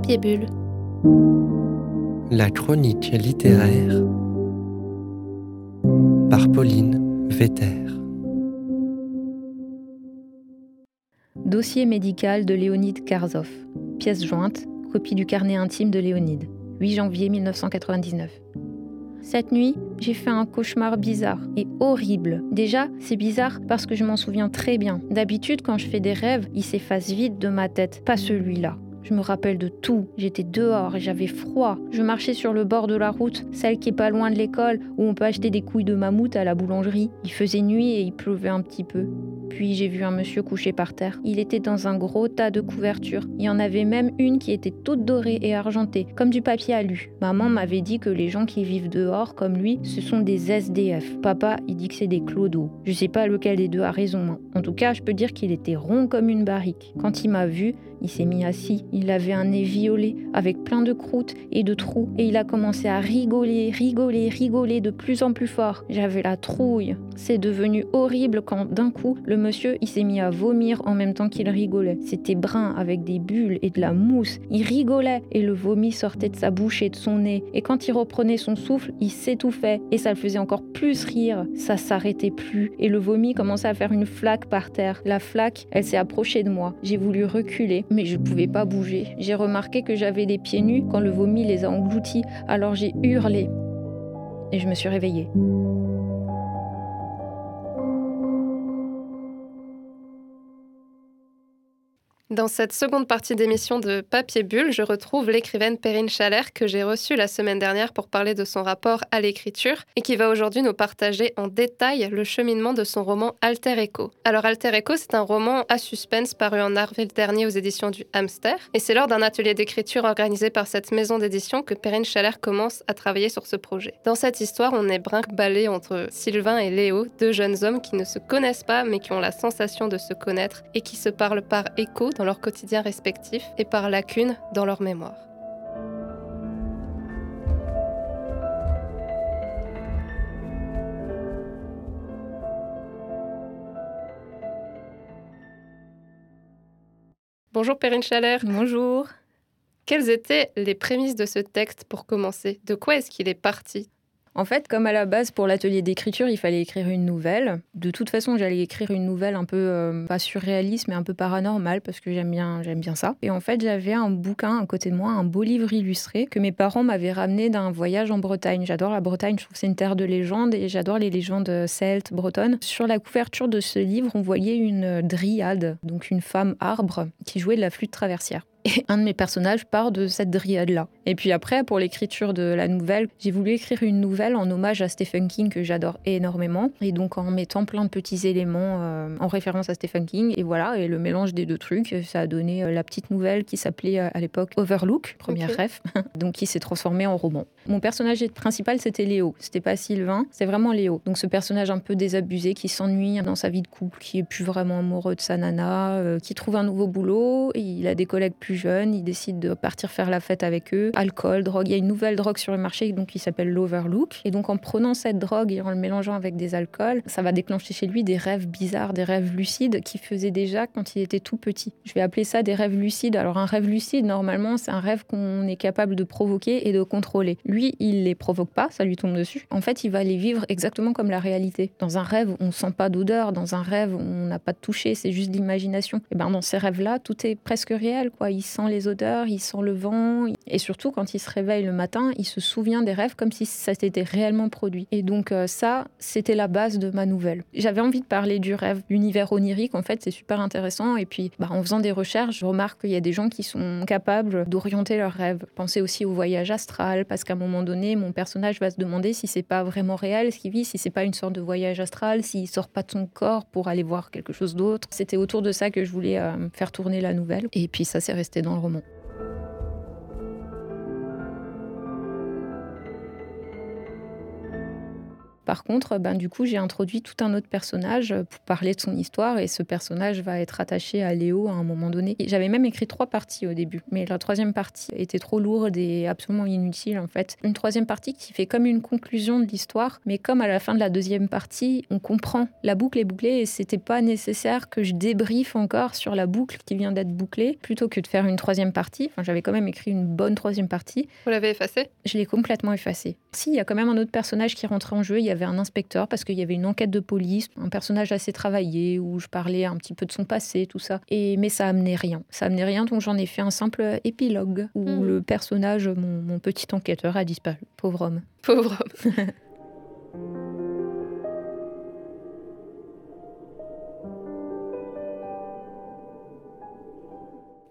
Papier Bulle. La chronique littéraire par Pauline Vetter. Dossier médical de Léonide Karzov. Pièce jointe, copie du carnet intime de Léonide. 8 janvier 1999. Cette nuit, j'ai fait un cauchemar bizarre et horrible. Déjà, c'est bizarre parce que je m'en souviens très bien. D'habitude, quand je fais des rêves, ils s'effacent vite de ma tête, pas celui-là. Je me rappelle de tout. J'étais dehors et j'avais froid. Je marchais sur le bord de la route, celle qui est pas loin de l'école, où on peut acheter des couilles de mammouth à la boulangerie. Il faisait nuit et il pleuvait un petit peu. Puis j'ai vu un monsieur couché par terre. Il était dans un gros tas de couvertures. Il y en avait même une qui était toute dorée et argentée, comme du papier alu. Maman m'avait dit que les gens qui vivent dehors, comme lui, ce sont des SDF. Papa, il dit que c'est des clodos. Je sais pas lequel des deux a raison. hein. En tout cas, je peux dire qu'il était rond comme une barrique. Quand il m'a vu, il s'est mis assis. Il avait un nez violet, avec plein de croûtes et de trous, et il a commencé à rigoler, rigoler, rigoler de plus en plus fort. J'avais la trouille. C'est devenu horrible quand d'un coup, le monsieur, il s'est mis à vomir en même temps qu'il rigolait. C'était brun avec des bulles et de la mousse. Il rigolait et le vomi sortait de sa bouche et de son nez. Et quand il reprenait son souffle, il s'étouffait et ça le faisait encore plus rire. Ça s'arrêtait plus et le vomi commençait à faire une flaque par terre. La flaque, elle s'est approchée de moi. J'ai voulu reculer, mais je ne pouvais pas bouger. J'ai remarqué que j'avais les pieds nus quand le vomi les a engloutis, alors j'ai hurlé. Et je me suis réveillée. Dans cette seconde partie d'émission de Papier Bulle, je retrouve l'écrivaine Perrine Chalère que j'ai reçue la semaine dernière pour parler de son rapport à l'écriture et qui va aujourd'hui nous partager en détail le cheminement de son roman Alter Echo. Alors Alter Echo, c'est un roman à suspense paru en avril dernier aux éditions du Hamster et c'est lors d'un atelier d'écriture organisé par cette maison d'édition que Perrine Chalère commence à travailler sur ce projet. Dans cette histoire, on est brinque-ballé entre Sylvain et Léo, deux jeunes hommes qui ne se connaissent pas mais qui ont la sensation de se connaître et qui se parlent par écho dans leur quotidien respectif et par lacunes dans leur mémoire. Bonjour Perrine Chalère. Bonjour. Quelles étaient les prémices de ce texte pour commencer? De quoi est-ce qu'il est parti? En fait, comme à la base pour l'atelier d'écriture, il fallait écrire une nouvelle. De toute façon, j'allais écrire une nouvelle un peu euh, pas surréaliste, mais un peu paranormale parce que j'aime bien, j'aime bien ça. Et en fait, j'avais un bouquin à côté de moi, un beau livre illustré que mes parents m'avaient ramené d'un voyage en Bretagne. J'adore la Bretagne, je trouve que c'est une terre de légendes et j'adore les légendes celtes, bretonnes. Sur la couverture de ce livre, on voyait une dryade, donc une femme arbre qui jouait de la flûte traversière. Et un de mes personnages part de cette dryade-là. Et puis après, pour l'écriture de la nouvelle, j'ai voulu écrire une nouvelle en hommage à Stephen King que j'adore énormément. Et donc en mettant plein de petits éléments euh, en référence à Stephen King. Et voilà, et le mélange des deux trucs, ça a donné euh, la petite nouvelle qui s'appelait euh, à l'époque Overlook, première Ok. ref, donc qui s'est transformée en roman. Mon personnage principal, c'était Léo. C'était pas Sylvain, c'est vraiment Léo. Donc ce personnage un peu désabusé qui s'ennuie dans sa vie de couple, qui est plus vraiment amoureux de sa nana, euh, qui trouve un nouveau boulot, il a des collègues plus jeunes, il décide de partir faire la fête avec eux. Alcool, drogue, il y a une nouvelle drogue sur le marché donc qui s'appelle l'Overlook. Et donc en prenant cette drogue et en le mélangeant avec des alcools, ça va déclencher chez lui des rêves bizarres, des rêves lucides qu'il faisait déjà quand il était tout petit. Je vais appeler ça des rêves lucides. Alors un rêve lucide, normalement, c'est un rêve qu'on est capable de provoquer et de contrôler. Lui, il les provoque pas, ça lui tombe dessus. En fait, il va les vivre exactement comme la réalité. Dans un rêve, on sent pas d'odeur. Dans un rêve, on n'a pas de toucher, c'est juste l'imagination. Et ben dans ces rêves-là, tout est presque réel. Quoi. Il sent les odeurs, il sent le vent. Et surtout, quand il se réveille le matin, il se souvient des rêves comme si ça s'était réellement produit. Et donc euh, ça, c'était la base de ma nouvelle. J'avais envie de parler du rêve, l'univers onirique. En fait, c'est super intéressant. Et puis, bah, en faisant des recherches, je remarque qu'il y a des gens qui sont capables d'orienter leurs rêves. Pensez aussi au voyage astral, parce qu'à un moment donné, mon personnage va se demander si c'est pas vraiment réel ce qu'il vit, si c'est pas une sorte de voyage astral, s'il sort pas de son corps pour aller voir quelque chose d'autre. C'était autour de ça que je voulais euh, faire tourner la nouvelle. Et puis ça s'est resté dans le roman. Par contre, ben, du coup, j'ai introduit tout un autre personnage pour parler de son histoire et ce personnage va être attaché à Léo à un moment donné. J'avais même écrit trois parties au début, mais la troisième partie était trop lourde et absolument inutile en fait. Une troisième partie qui fait comme une conclusion de l'histoire, mais comme à la fin de la deuxième partie, on comprend la boucle est bouclée et c'était pas nécessaire que je débriefe encore sur la boucle qui vient d'être bouclée plutôt que de faire une troisième partie. Enfin, j'avais quand même écrit une bonne troisième partie. Vous l'avez effacée? Je l'ai complètement effacée. Si, il y a quand même un autre personnage qui rentrait en jeu. Il y avait un inspecteur parce qu'il y avait une enquête de police, un personnage assez travaillé où je parlais un petit peu de son passé, tout ça. Et mais ça amenait rien. Ça amenait rien, donc j'en ai fait un simple épilogue où Hmm. le personnage, mon, mon petit enquêteur, a disparu. Pauvre homme. Pauvre homme.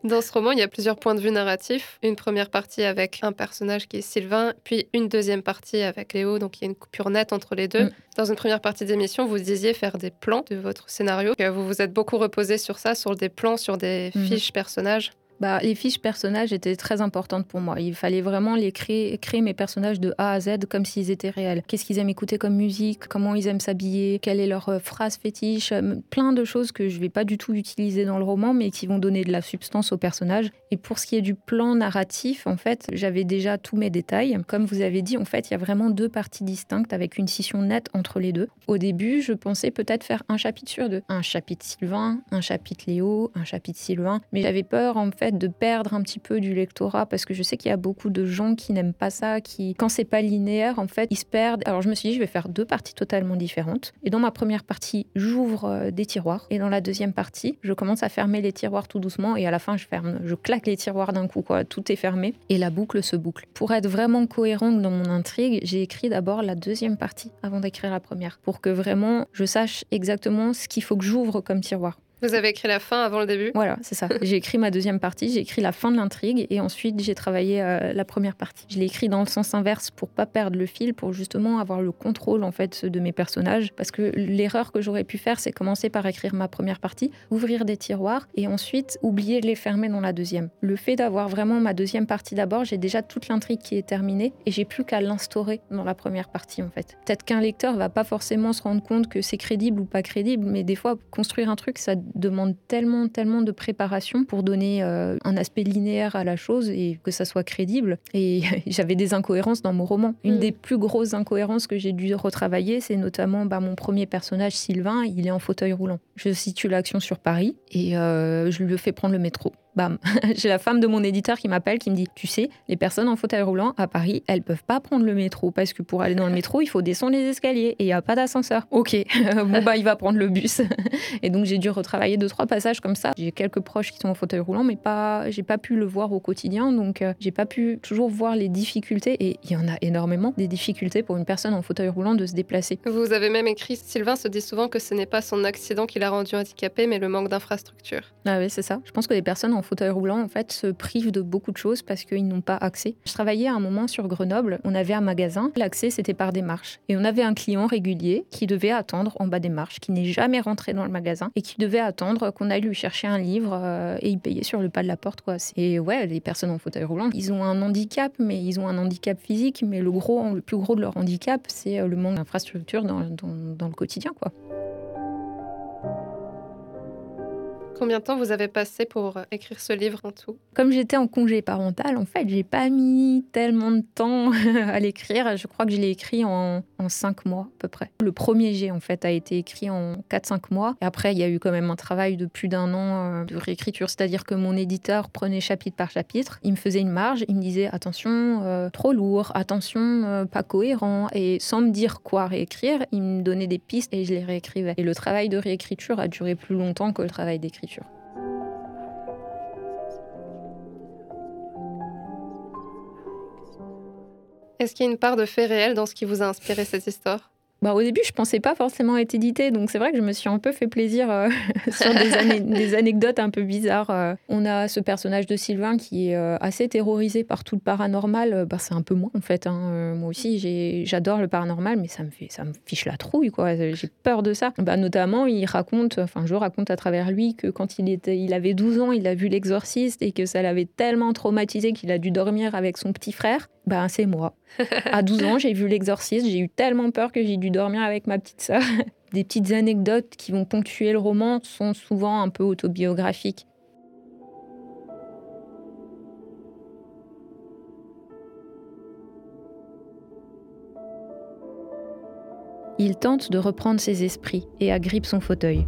Dans ce roman, il y a plusieurs points de vue narratifs. Une première partie avec un personnage qui est Sylvain, puis une deuxième partie avec Léo, donc il y a une coupure nette entre les deux. Mm. Dans une première partie d'émission, vous disiez faire des plans de votre scénario. que Vous vous êtes beaucoup reposé sur ça, sur des plans, sur des Mhm. fiches personnages. Bah, les fiches personnages étaient très importantes pour moi. Il fallait vraiment les créer, créer mes personnages de A à Z comme s'ils étaient réels. Qu'est-ce qu'ils aiment écouter comme musique, comment ils aiment s'habiller, quelle est leur euh, phrase fétiche, euh, plein de choses que je vais pas du tout utiliser dans le roman, mais qui vont donner de la substance au personnage. Et pour ce qui est du plan narratif, en fait, j'avais déjà tous mes détails. Comme vous avez dit, en fait, il y a vraiment deux parties distinctes avec une scission nette entre les deux. Au début, je pensais peut-être faire un chapitre sur deux. Un chapitre Sylvain, un chapitre Léo, un chapitre Sylvain. Mais j'avais peur, en fait, de perdre un petit peu du lectorat parce que je sais qu'il y a beaucoup de gens qui n'aiment pas ça, qui, quand c'est pas linéaire, en fait, ils se perdent. Alors je me suis dit, je vais faire deux parties totalement différentes. Et dans ma première partie, j'ouvre euh, des tiroirs. Et dans la deuxième partie, je commence à fermer les tiroirs tout doucement. Et à la fin, je ferme, je claque les tiroirs d'un coup, quoi. Tout est fermé. Et la boucle se boucle. Pour être vraiment cohérente dans mon intrigue, j'ai écrit d'abord la deuxième partie avant d'écrire la première. Pour que vraiment je sache exactement ce qu'il faut que j'ouvre comme tiroir. Vous avez écrit la fin avant le début? Voilà, c'est ça. J'ai écrit ma deuxième partie, j'ai écrit la fin de l'intrigue et ensuite j'ai travaillé euh, la première partie. Je l'ai écrit dans le sens inverse pour pas perdre le fil, pour justement avoir le contrôle en fait de mes personnages. Parce que l'erreur que j'aurais pu faire, c'est commencer par écrire ma première partie, ouvrir des tiroirs et ensuite oublier de les fermer dans la deuxième. Le fait d'avoir vraiment ma deuxième partie d'abord, j'ai déjà toute l'intrigue qui est terminée et j'ai plus qu'à l'instaurer dans la première partie en fait. Peut-être qu'un lecteur va pas forcément se rendre compte que c'est crédible ou pas crédible, mais des fois construire un truc, ça demande tellement, tellement de préparation pour donner euh, un aspect linéaire à la chose et que ça soit crédible. Et j'avais des incohérences dans mon roman. Une Mm. des plus grosses incohérences que j'ai dû retravailler, c'est notamment bah, mon premier personnage, Sylvain, il est en fauteuil roulant. Je situe l'action sur Paris et euh, je lui fais prendre le métro. Bam. J'ai la femme de mon éditeur qui m'appelle, qui me dit Tu sais, les personnes en fauteuil roulant à Paris, elles peuvent pas prendre le métro parce que pour aller dans le métro, il faut descendre les escaliers et il n'y a pas d'ascenseur. Ok, bon bah il va prendre le bus. Et donc j'ai dû retravailler deux trois passages comme ça. J'ai quelques proches qui sont en fauteuil roulant, mais pas, j'ai pas pu le voir au quotidien, donc euh, j'ai pas pu toujours voir les difficultés. Et il y en a énormément des difficultés pour une personne en fauteuil roulant de se déplacer. Vous avez même écrit Sylvain se dit souvent que ce n'est pas son accident qui l'a rendu handicapé, mais le manque d'infrastructures. Ah oui, c'est ça. Je pense que les personnes en fauteuil roulant, en fait, se privent de beaucoup de choses parce qu'ils n'ont pas accès. Je travaillais à un moment sur Grenoble. On avait un magasin. L'accès, c'était par des marches. Et on avait un client régulier qui devait attendre en bas des marches, qui n'est jamais rentré dans le magasin et qui devait attendre qu'on aille lui chercher un livre euh, et il payait sur le pas de la porte, quoi. Et ouais, les personnes en fauteuil roulant, ils ont un handicap, mais ils ont un handicap physique. Mais le gros, le plus gros de leur handicap, c'est euh, le manque d'infrastructures dans, dans- dans le quotidien, quoi. Combien de temps vous avez passé pour euh, écrire ce livre en tout? Comme j'étais en congé parental, en fait, j'ai pas mis tellement de temps à l'écrire. Je crois que je l'ai écrit en, en 5 mois à peu près. Le premier jet, en fait, a été écrit en 4-5 mois. Après, il y a eu quand même un travail de plus d'un an euh, de réécriture. C'est-à-dire que mon éditeur prenait chapitre par chapitre. Il me faisait une marge. Il me disait attention, euh, trop lourd, attention, pas cohérent. Et sans me dire quoi réécrire, il me donnait des pistes et je les réécrivais. Et le travail de réécriture a duré plus longtemps que le travail d'écriture. Est-ce qu'il y a une part de fait réel dans ce qui vous a inspiré cette histoire? Bah, au début, je pensais pas forcément être édité, donc c'est vrai que je me suis un peu fait plaisir euh, sur des, anecdotes un peu bizarres. euh. On a ce personnage de Sylvain qui est euh, assez terrorisé par tout le paranormal. Bah, c'est un peu moi en fait. hein. Moi aussi, j'adore le paranormal, mais ça me fait, ça me fiche la trouille quoi. J'ai peur de ça. Bah, notamment, il raconte, enfin, je raconte à travers lui que quand il était, il avait 12 ans, il a vu l'exorciste et que ça l'avait tellement traumatisé qu'il a dû dormir avec son petit frère. Ben, c'est moi. à 12 ans, j'ai vu l'exorciste, j'ai eu tellement peur que j'ai dû dormir avec ma petite sœur. Des petites anecdotes qui vont ponctuer le roman sont souvent un peu autobiographiques. Il tente de reprendre ses esprits et agrippe son fauteuil.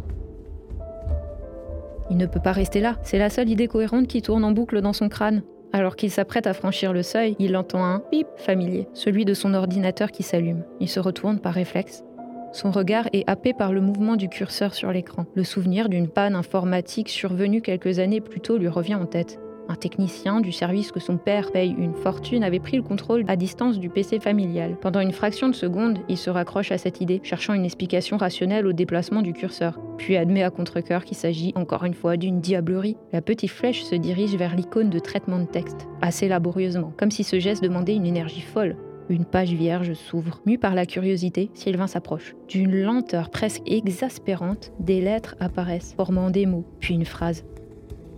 Il ne peut pas rester là, c'est la seule idée cohérente qui tourne en boucle dans son crâne. Alors qu'il s'apprête à franchir le seuil, il entend un bip familier, celui de son ordinateur qui s'allume. Il se retourne par réflexe. Son regard est happé par le mouvement du curseur sur l'écran. Le souvenir d'une panne informatique survenue quelques années plus tôt lui revient en tête. Un technicien du service que son père paye une fortune avait pris le contrôle à distance du PC familial. Pendant une fraction de seconde, il se raccroche à cette idée, cherchant une explication rationnelle au déplacement du curseur, puis admet à contre-coeur qu'il s'agit encore une fois d'une diablerie. La petite flèche se dirige vers l'icône de traitement de texte, assez laborieusement, comme si ce geste demandait une énergie folle. Une page vierge s'ouvre. Mu par la curiosité, Sylvain s'approche. D'une lenteur presque exaspérante, des lettres apparaissent, formant des mots, puis une phrase.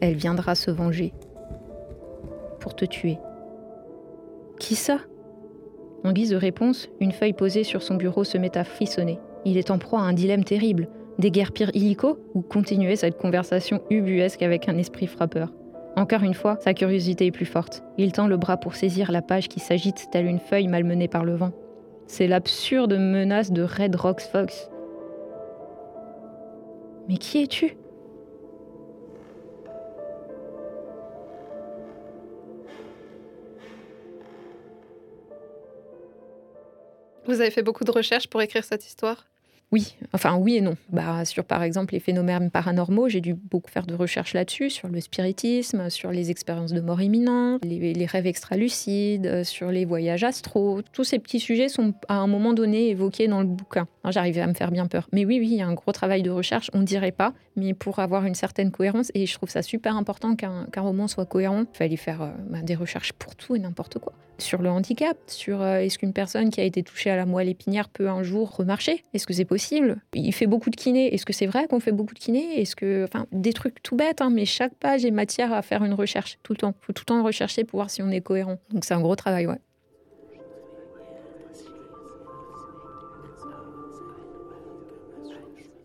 Elle viendra se venger te tuer. Qui ça? En guise de réponse, une feuille posée sur son bureau se met à frissonner. Il est en proie à un dilemme terrible. Déguerpir illico ou continuer cette conversation ubuesque avec un esprit frappeur? Encore une fois, sa curiosité est plus forte. Il tend le bras pour saisir la page qui s'agite telle une feuille malmenée par le vent. C'est l'absurde menace de Red Rocks Fox. Mais qui es-tu? Vous avez fait beaucoup de recherches pour écrire cette histoire? Oui, enfin oui et non. Bah, sur par exemple les phénomènes paranormaux, j'ai dû beaucoup faire de recherches là-dessus, sur le spiritisme, sur les expériences de mort imminente, les, rêves extralucides, euh, sur les voyages astraux. Tous ces petits sujets sont à un moment donné évoqués dans le bouquin. J'arrivais à me faire bien peur. Mais oui, oui, il y a un gros travail de recherche, on ne dirait pas, mais pour avoir une certaine cohérence, et je trouve ça super important qu'un roman soit cohérent, il fallait faire euh, bah, des recherches pour tout et n'importe quoi sur le handicap, sur euh, est-ce qu'une personne qui a été touchée à la moelle épinière peut un jour remarcher? Est-ce que c'est possible? Il fait beaucoup de kiné. Est-ce que c'est vrai qu'on fait beaucoup de kiné? Est-ce que, enfin, des trucs tout bêtes, hein, mais chaque page est matière à faire une recherche tout le temps. Il faut tout le temps rechercher pour voir si on est cohérent. Donc c'est un gros travail, ouais.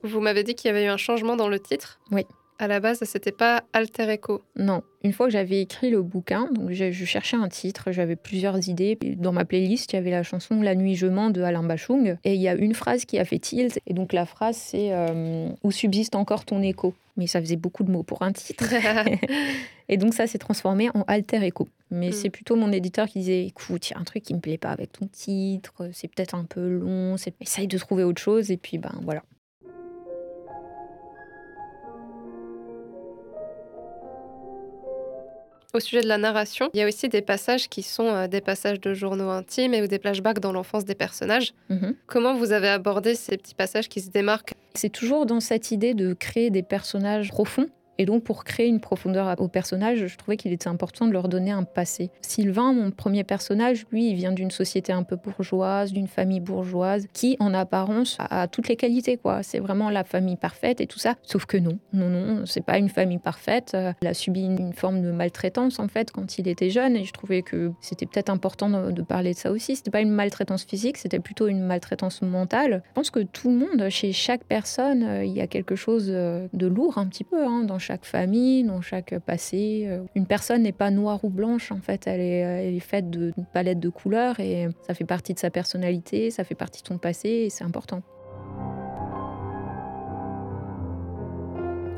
Vous m'avez dit qu'il y avait eu un changement dans le titre. Oui. À la base, c'était pas Alter Echo. Non. Une fois que j'avais écrit le bouquin, donc je, cherchais un titre, j'avais plusieurs idées. Dans ma playlist, il y avait la chanson La nuit je mens de Alain Bachung. Et il y a une phrase qui a fait tilt. Et donc la phrase, c'est euh, Où subsiste encore ton écho? Mais ça faisait beaucoup de mots pour un titre. et donc ça s'est transformé en Alter Echo. Mais hmm. c'est plutôt mon éditeur qui disait Écoute, il y a un truc qui me plaît pas avec ton titre, c'est peut-être un peu long, essaye de trouver autre chose. Et puis, ben voilà. Au sujet de la narration, il y a aussi des passages qui sont euh, des passages de journaux intimes et ou des flashbacks dans l'enfance des personnages. Mhm. Comment vous avez abordé ces petits passages qui se démarquent? C'est toujours dans cette idée de créer des personnages profonds et donc, pour créer une profondeur au personnage, je trouvais qu'il était important de leur donner un passé. Sylvain, mon premier personnage, lui, il vient d'une société un peu bourgeoise, d'une famille bourgeoise, qui, en apparence, a, toutes les qualités, quoi. C'est vraiment la famille parfaite et tout ça. Sauf que non, non, non, c'est pas une famille parfaite. Il a subi une forme de maltraitance, en fait, quand il était jeune, et je trouvais que c'était peut-être important de, parler de ça aussi. C'était pas une maltraitance physique, c'était plutôt une maltraitance mentale. Je pense que tout le monde, chez chaque personne, euh, il y a quelque chose euh, de lourd, un petit peu, hein, dans chaque famille, dans chaque passé. Euh, une personne n'est pas noire ou blanche, en fait, elle est, elle est faite d'une palette de couleurs et ça fait partie de sa personnalité, ça fait partie de son passé et c'est important.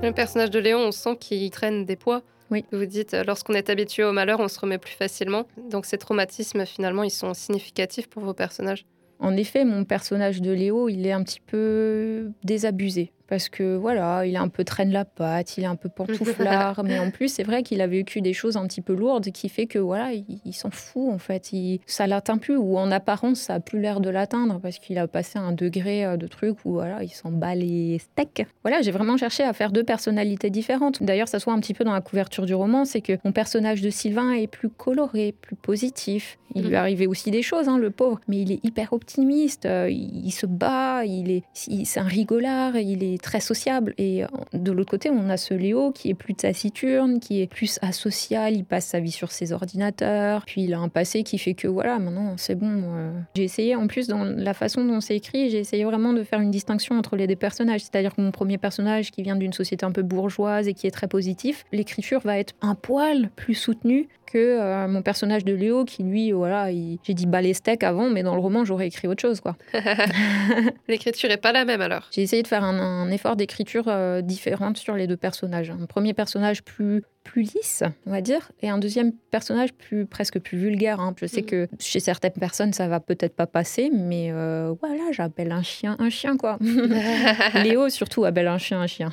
Le personnage de Léon, on sent qu'il traîne des poids. Oui. Vous dites, euh, lorsqu'on est habitué au malheur, on se remet plus facilement. Donc ces traumatismes, finalement, ils sont significatifs pour vos personnages? En effet, mon personnage de Léo, il est un petit peu désabusé parce que voilà, il est un peu traîne la patte, il est un peu pantouflard, mais en plus c'est vrai qu'il a vécu des choses un petit peu lourdes qui fait que voilà, il, s'en fout en fait, il, ça l'atteint plus ou en apparence ça a plus l'air de l'atteindre parce qu'il a passé un degré euh, de truc où voilà, il s'en bat les steaks. Voilà, j'ai vraiment cherché à faire deux personnalités différentes. D'ailleurs, ça soit un petit peu dans la couverture du roman, c'est que mon personnage de Sylvain est plus coloré, plus positif. Il lui mhm. arrivait aussi des choses, hein, le pauvre, mais il est hyper optimiste, euh, il, se bat, il est, c'est un rigolard, il est très sociable. Et euh, de l'autre côté, on a ce Léo qui est plus taciturne, qui est plus asocial, il passe sa vie sur ses ordinateurs, puis il a un passé qui fait que voilà, maintenant c'est bon. euh. J'ai essayé, en plus, dans la façon dont c'est écrit, j'ai essayé vraiment de faire une distinction entre les deux personnages. C'est-à-dire que mon premier personnage, qui vient d'une société un peu bourgeoise et qui est très positif, l'écriture va être un poil plus soutenue que euh, mon personnage de Léo qui lui voilà il- j'ai dit balai steak avant mais dans le roman j'aurais écrit autre chose quoi L'écriture est pas la même alors. j'ai essayé de faire un, un effort d'écriture euh, différente sur les deux personnages un premier personnage plus plus lisse on va dire et un deuxième personnage plus presque plus vulgaire hein. je sais Mhm. que chez certaines personnes ça va peut-être pas passer mais euh, voilà j'appelle un chien un chien quoi Léo surtout appelle un chien un chien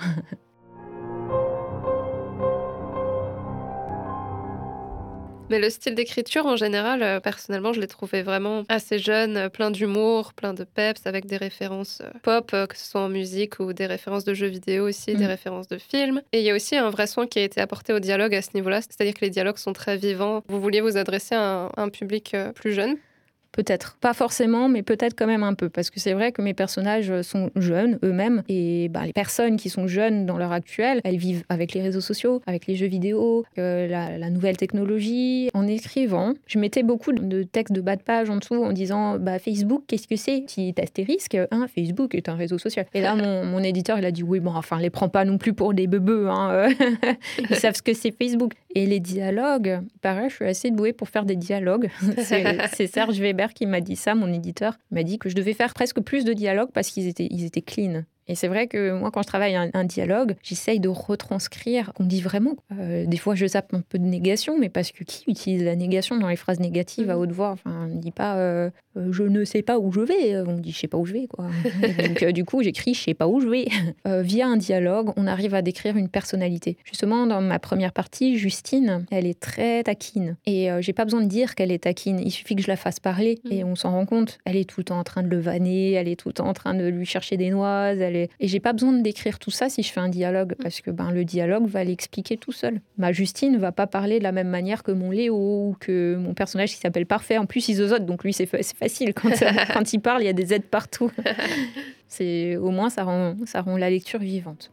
Mais le style d'écriture, en général, euh, personnellement, je l'ai trouvé vraiment assez jeune, euh, plein d'humour, plein de peps, avec des références euh, pop, que ce soit en musique ou des références de jeux vidéo aussi, des Mhm. références de films. Et il y a aussi un vrai soin qui a été apporté au dialogue à ce niveau-là, c'est-à-dire que les dialogues sont très vivants. Vous vouliez vous adresser à un, un public plus jeune? Peut-être. Pas forcément, mais peut-être quand même un peu. Parce que c'est vrai que mes personnages sont jeunes eux-mêmes. Et bah, les personnes qui sont jeunes dans l'heure actuelle, elles vivent avec les réseaux sociaux, avec les jeux vidéo, euh, la, la nouvelle technologie. En écrivant, je mettais beaucoup de textes de bas de page en dessous en disant bah, Facebook, qu'est-ce que c'est? Petit astérisque, hein, Facebook est un réseau social. Et là, mon, mon éditeur, il a dit oui, bon, enfin, les prends pas non plus pour des bebeux. Hein, euh. Ils savent ce que c'est Facebook. Et les dialogues, pareil, je suis assez douée pour faire des dialogues. C'est Serge Qui m'a dit ça, mon éditeur. M'a dit que je devais faire presque plus de dialogues parce qu'ils étaient, ils étaient clean. Et c'est vrai que moi, quand je travaille un, un dialogue, j'essaye de retranscrire qu'on dit vraiment. Euh, des fois, je zappe un peu de négation, mais parce que qui utilise la négation dans les phrases négatives à Mhm. haute voix? Enfin, on ne dit pas euh, euh, je ne sais pas où je vais, on dit je sais pas où je vais. Quoi. Donc, euh, du coup, j'écris je sais pas où je vais. Via un dialogue, on arrive à décrire une personnalité. Justement, dans ma première partie, Justine, elle est très taquine. Et j'ai pas besoin de dire qu'elle est taquine. Il suffit que je la fasse parler et on s'en rend compte. Elle est tout le temps en train de le vanner, elle est tout le temps en train de lui chercher des noises. Elle est... Et j'ai pas besoin de décrire tout ça si je fais un dialogue, parce que ben, le dialogue va l'expliquer tout seul. Ma Justine va pas parler de la même manière que mon Léo ou que mon personnage qui s'appelle Parfait. En plus, il zozote, donc lui, c'est fa- c'est facile. Quand, quand il parle, il y a des aides partout. C'est Au moins, ça rend, ça rend la lecture vivante.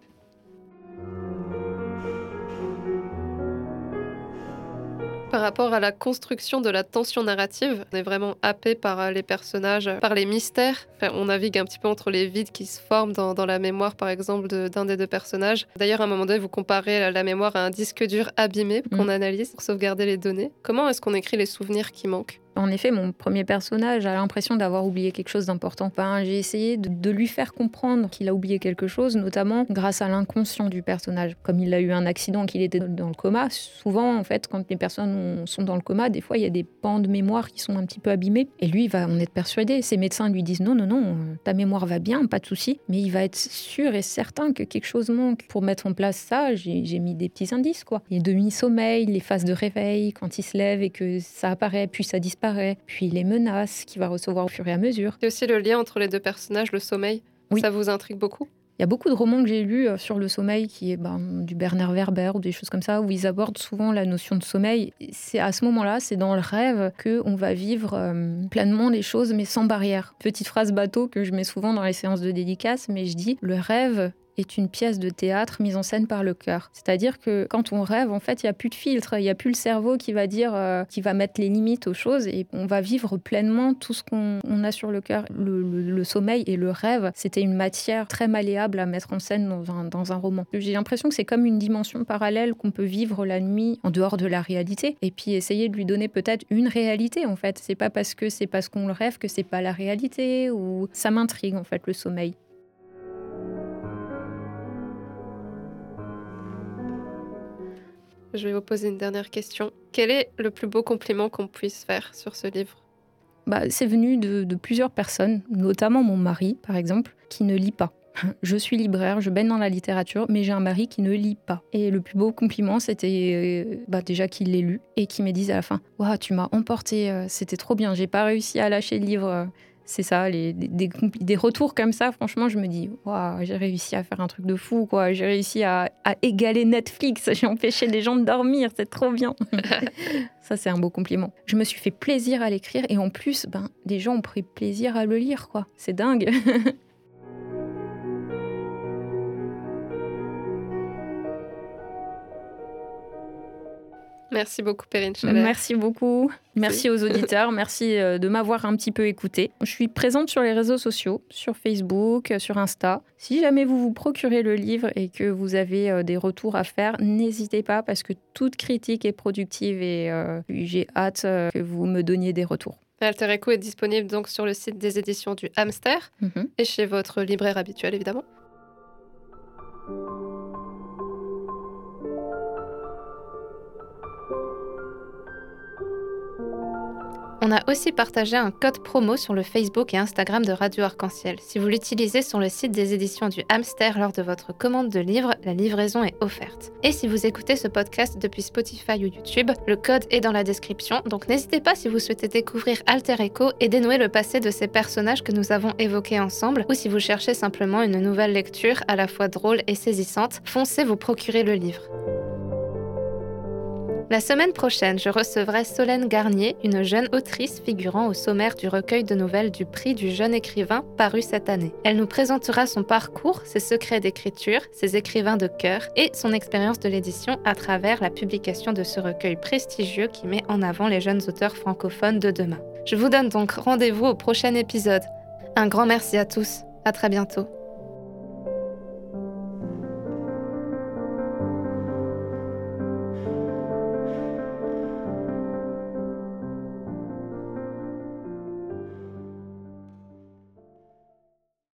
Par rapport à la construction de la tension narrative, on est vraiment happé par euh, les personnages, par les mystères. Enfin, on navigue un petit peu entre les vides qui se forment dans, dans la mémoire, par exemple, de- d'un des deux personnages. D'ailleurs, à un moment donné, vous comparez la, la mémoire à un disque dur abîmé qu'on Mm. analyse pour sauvegarder les données. Comment est-ce qu'on écrit les souvenirs qui manquent? En effet, mon premier personnage a l'impression d'avoir oublié quelque chose d'important. J'ai essayé de, lui faire comprendre qu'il a oublié quelque chose, notamment grâce à l'inconscient du personnage. Comme il a eu un accident, qu'il était dans le coma, souvent, en fait, quand les personnes ont- sont dans le coma, des fois, il y a des pans de mémoire qui sont un petit peu abîmés. Et lui, il va en être persuadé. Ses médecins lui disent non, non, non, euh, ta mémoire va bien, pas de souci. Mais il va être sûr et certain que quelque chose manque. Pour mettre en place ça, j'ai mis des petits indices, quoi. Les demi-sommeils, les phases de réveil, quand il se lève et que ça apparaît, puis ça disparaît, puis les menaces qu'il va recevoir au fur et à mesure. C'est aussi le lien entre les deux personnages, le sommeil. Oui. Ça vous intrigue beaucoup? Il y a beaucoup de romans que j'ai lus euh, sur le sommeil, qui est ben, du Bernard Werber ou des choses comme ça, où ils abordent souvent la notion de sommeil. Et C'est à ce moment-là, c'est dans le rêve que on va vivre euh, pleinement les choses, mais sans barrière. Petite phrase bateau que je mets souvent dans les séances de dédicace, mais je dis le rêve est une pièce de théâtre mise en scène par le cœur. C'est-à-dire que quand on rêve, en fait, il n'y a plus de filtre, il n'y a plus le cerveau qui va dire, euh, qui va mettre les limites aux choses et on va vivre pleinement tout ce qu'on on a sur le cœur. Le sommeil et le rêve, c'était une matière très malléable à mettre en scène dans un, dans un roman. J'ai l'impression que c'est comme une dimension parallèle qu'on peut vivre la nuit en dehors de la réalité et puis essayer de lui donner peut-être une réalité en fait. C'est pas parce que c'est parce qu'on le rêve que c'est pas la réalité ou ça m'intrigue en fait le sommeil. Je vais vous poser une dernière question. Quel est le plus beau compliment qu'on puisse faire sur ce livre? Bah, c'est venu de, plusieurs personnes, notamment mon mari, par exemple, qui ne lit pas. Je suis libraire, je baigne dans la littérature, mais j'ai un mari qui ne lit pas. Et le plus beau compliment, c'était euh, bah, déjà qu'il l'ait lu et qu'il me dise à la fin Waouh, tu m'as emporté, euh, c'était trop bien, j'ai pas réussi à lâcher le livre. C'est ça, les, des, des retours comme ça, franchement, je me dis Waouh, j'ai réussi à faire un truc de fou, quoi. J'ai réussi à, à égaler Netflix, j'ai empêché les gens de dormir, c'est trop bien. Ça, c'est un beau compliment. Je me suis fait plaisir à l'écrire et en plus, ben, des gens ont pris plaisir à le lire, quoi. C'est dingue. Merci beaucoup, Perrine Chalère. Merci beaucoup. Merci aux auditeurs. Merci euh, de m'avoir un petit peu écouté. Je suis présente sur les réseaux sociaux, sur Facebook, euh, sur Insta. Si jamais vous vous procurez le livre et que vous avez euh, des retours à faire, n'hésitez pas parce que toute critique est productive et j'ai hâte que vous me donniez des retours. Alter Echo est disponible donc sur le site des éditions du Hamster Mhm. et chez votre libraire habituel évidemment. On a aussi partagé un code promo sur le Facebook et Instagram de Radio Arc-en-Ciel. Si vous l'utilisez sur le site des éditions du Hamster lors de votre commande de livre, la livraison est offerte. Et si vous écoutez ce podcast depuis Spotify ou YouTube, le code est dans la description, donc n'hésitez pas si vous souhaitez découvrir Alter Echo et dénouer le passé de ces personnages que nous avons évoqués ensemble, ou si vous cherchez simplement une nouvelle lecture à la fois drôle et saisissante, foncez vous procurer le livre. La semaine prochaine, je recevrai Solène Garnier, une jeune autrice figurant au sommaire du recueil de nouvelles du prix du jeune écrivain paru cette année. Elle nous présentera son parcours, ses secrets d'écriture, ses écrivains de cœur et son expérience de l'édition à travers la publication de ce recueil prestigieux qui met en avant les jeunes auteurs francophones de demain. Je vous donne donc rendez-vous au prochain épisode. Un grand merci à tous. À très bientôt.